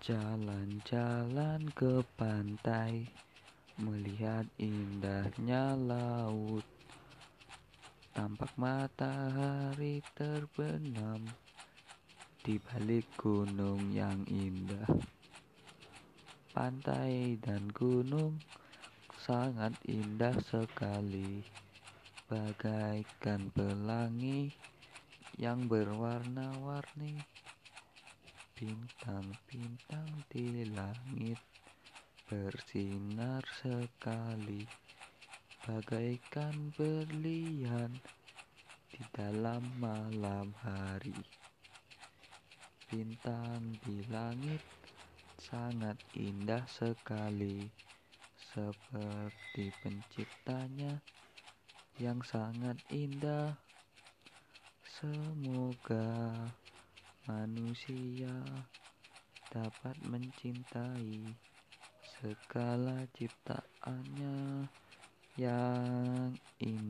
Jalan-jalan ke pantai, melihat indahnya laut. Tampak matahari terbenam di balik gunung yang indah. Pantai dan gunung sangat indah sekali, bagaikan pelangi yang berwarna-warni. Bintang-bintang di langit bersinar sekali, bagaikan berlian di dalam malam hari. Bintang di langit sangat indah sekali, seperti penciptanya yang sangat indah. Semoga manusia dapat mencintai segala ciptaannya yang indah.